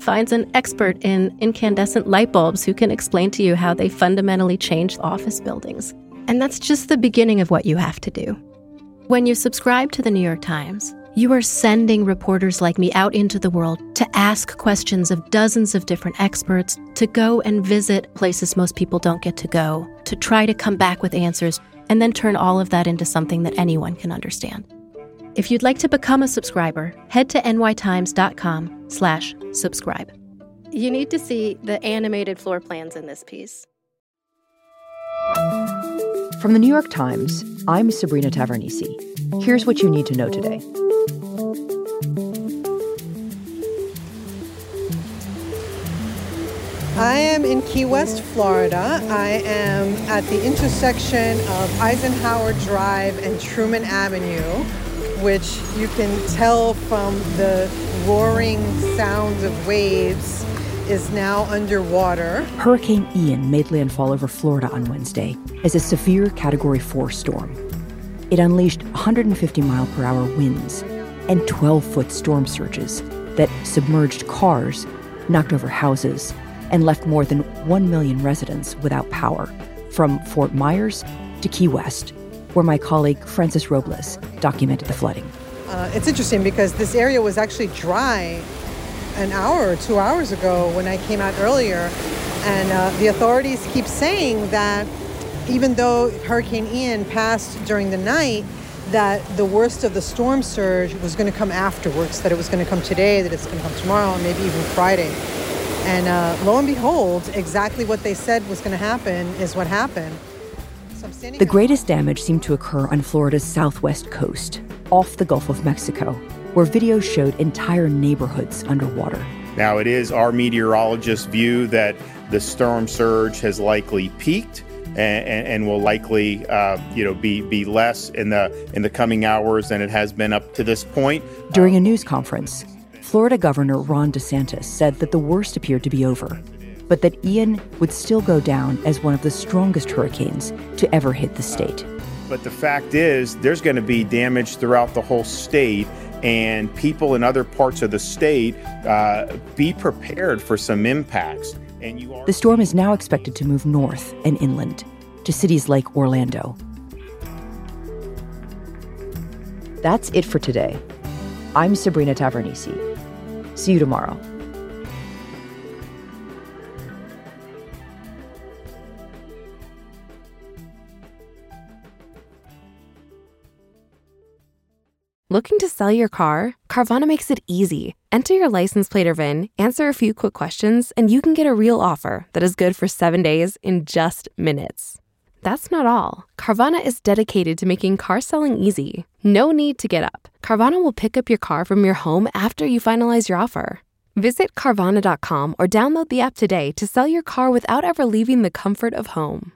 finds an expert in incandescent light bulbs who can explain to you how they fundamentally change office buildings. And that's just the beginning of what you have to do. When you subscribe to the New York Times, you are sending reporters like me out into the world to ask questions of dozens of different experts, to go and visit places most people don't get to go, to try to come back with answers, and then turn all of that into something that anyone can understand. If you'd like to become a subscriber, head to nytimes.com slash subscribe. You need to see the animated floor plans in this piece. From the New York Times, I'm Sabrina Tavernise. Here's what you need to know today. I am in Key West, Florida. I am at the intersection of Eisenhower Drive and Truman Avenue which you can tell from the roaring sounds of waves is now underwater. Hurricane Ian made landfall over Florida on Wednesday as a severe Category 4 storm. It unleashed 150 mile per hour winds and 12 foot storm surges that submerged cars, knocked over houses, and left more than 1 million residents without power, from Fort Myers to Key West where my colleague Frances Robles documented the flooding. Uh, it's interesting because this area was actually dry an hour or two hours ago when I came out earlier. And uh, the authorities keep saying that even though Hurricane Ian passed during the night, that the worst of the storm surge was going to come afterwards, that it was going to come today, that it's going to come tomorrow, and maybe even Friday. And uh, lo and behold, exactly what they said was going to happen is what happened. The greatest damage seemed to occur on Florida's southwest coast, off the Gulf of Mexico, where videos showed entire neighborhoods underwater. Now, it is our meteorologist's view that the storm surge has likely peaked and, and, will likely, uh, you know, be be less in the in the coming hours than it has been up to this point. During a news conference, Florida Governor Ron DeSantis said that the worst appeared to be over but that Ian would still go down as one of the strongest hurricanes to ever hit the state. But the fact is, there's going to be damage throughout the whole state, and people in other parts of the state uh, be prepared for some impacts. And you are- the storm is now expected to move north and inland to cities like Orlando. That's it for today. I'm Sabrina Tavernise. See you tomorrow. Looking to sell your car? Carvana makes it easy. Enter your license plate or VIN, answer a few quick questions, and you can get a real offer that is good for seven days in just minutes. That's not all. Carvana is dedicated to making car selling easy. No need to get up. Carvana will pick up your car from your home after you finalize your offer. Visit Carvana.com or download the app today to sell your car without ever leaving the comfort of home.